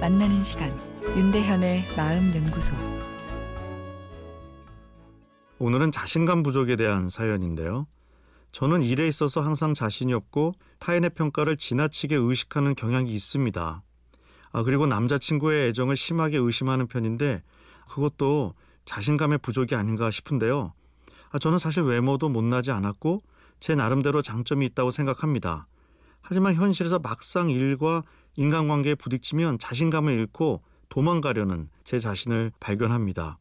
만나는 시간 윤대현의 마음 연구소 오늘은 자신감 부족에 대한 사연인데요. 저는 일에 있어서 항상 자신이 없고 타인의 평가를 지나치게 의식하는 경향이 있습니다. 아, 그리고 남자친구의 애정을 심하게 의심하는 편인데 그것도 자신감의 부족이 아닌가 싶은데요. 아, 저는 사실 외모도 못나지 않았고 제 나름대로 장점이 있다고 생각합니다. 하지만 현실에서 막상 일과 인간관계에 부딪히면 자신감을 잃고 도망가려는 제 자신을 발견합니다.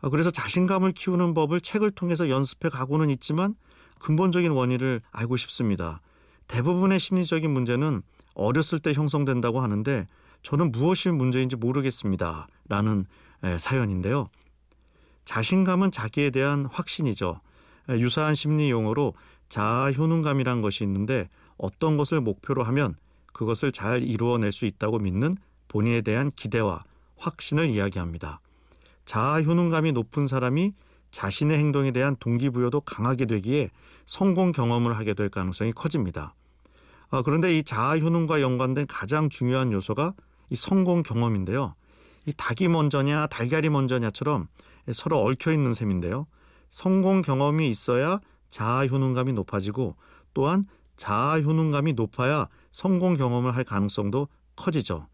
아, 그래서 자신감을 키우는 법을 책을 통해서 연습해 가고는 있지만 근본적인 원인을 알고 싶습니다. 대부분의 심리적인 문제는 어렸을 때 형성된다고 하는데 저는 무엇이 문제인지 모르겠습니다. 라는 사연인데요. 자신감은 자기에 대한 확신이죠. 유사한 심리 용어로 자아 효능감이란 것이 있는데 어떤 것을 목표로 하면 그것을 잘 이루어낼 수 있다고 믿는 본인에 대한 기대와 확신을 이야기합니다. 자아 효능감이 높은 사람이 자신의 행동에 대한 동기부여도 강하게 되기에 성공 경험을 하게 될 가능성이 커집니다. 아, 그런데 이 자아 효능과 연관된 가장 중요한 요소가 이 성공 경험인데요. 이 닭이 먼저냐 달걀이 먼저냐처럼 서로 얽혀 있는 셈인데요. 성공 경험이 있어야 자아 효능감이 높아지고 또한 자아 효능감이 높아야 성공 경험을 할 가능성도 커지죠.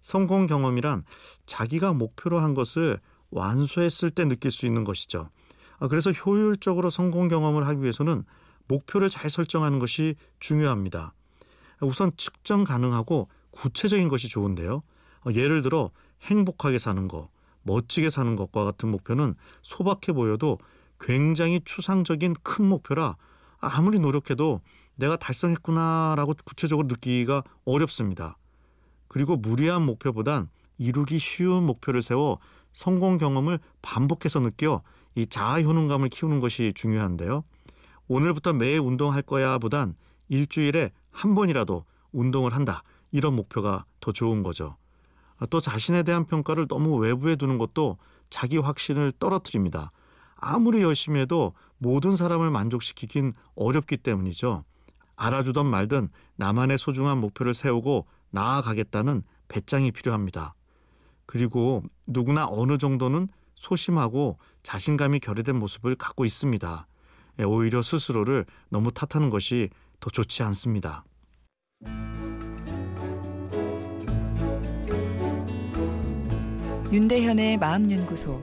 성공 경험이란 자기가 목표로 한 것을 완수했을 때 느낄 수 있는 것이죠. 아, 그래서 효율적으로 성공 경험을 하기 위해서는 목표를 잘 설정하는 것이 중요합니다. 우선 측정 가능하고 구체적인 것이 좋은데요. 어, 예를 들어 행복하게 사는 것, 멋지게 사는 것과 같은 목표는 소박해 보여도 굉장히 추상적인 큰 목표라 아무리 노력해도 내가 달성했구나라고 구체적으로 느끼기가 어렵습니다. 그리고 무리한 목표보단 이루기 쉬운 목표를 세워 성공 경험을 반복해서 느껴 이 자아 효능감을 키우는 것이 중요한데요. 오늘부터 매일 운동할 거야 보단 일주일에 한 번이라도 운동을 한다. 이런 목표가 더 좋은 거죠. 또 자신에 대한 평가를 너무 외부에 두는 것도 자기 확신을 떨어뜨립니다. 아무리 열심히 해도 모든 사람을 만족시키긴 어렵기 때문이죠. 알아주던 말든 나만의 소중한 목표를 세우고 나아가겠다는 배짱이 필요합니다. 그리고 누구나 어느 정도는 소심하고 자신감이 결여된 모습을 갖고 있습니다. 예, 오히려 스스로를 너무 탓하는 것이 더 좋지 않습니다. 윤대현의 마음연구소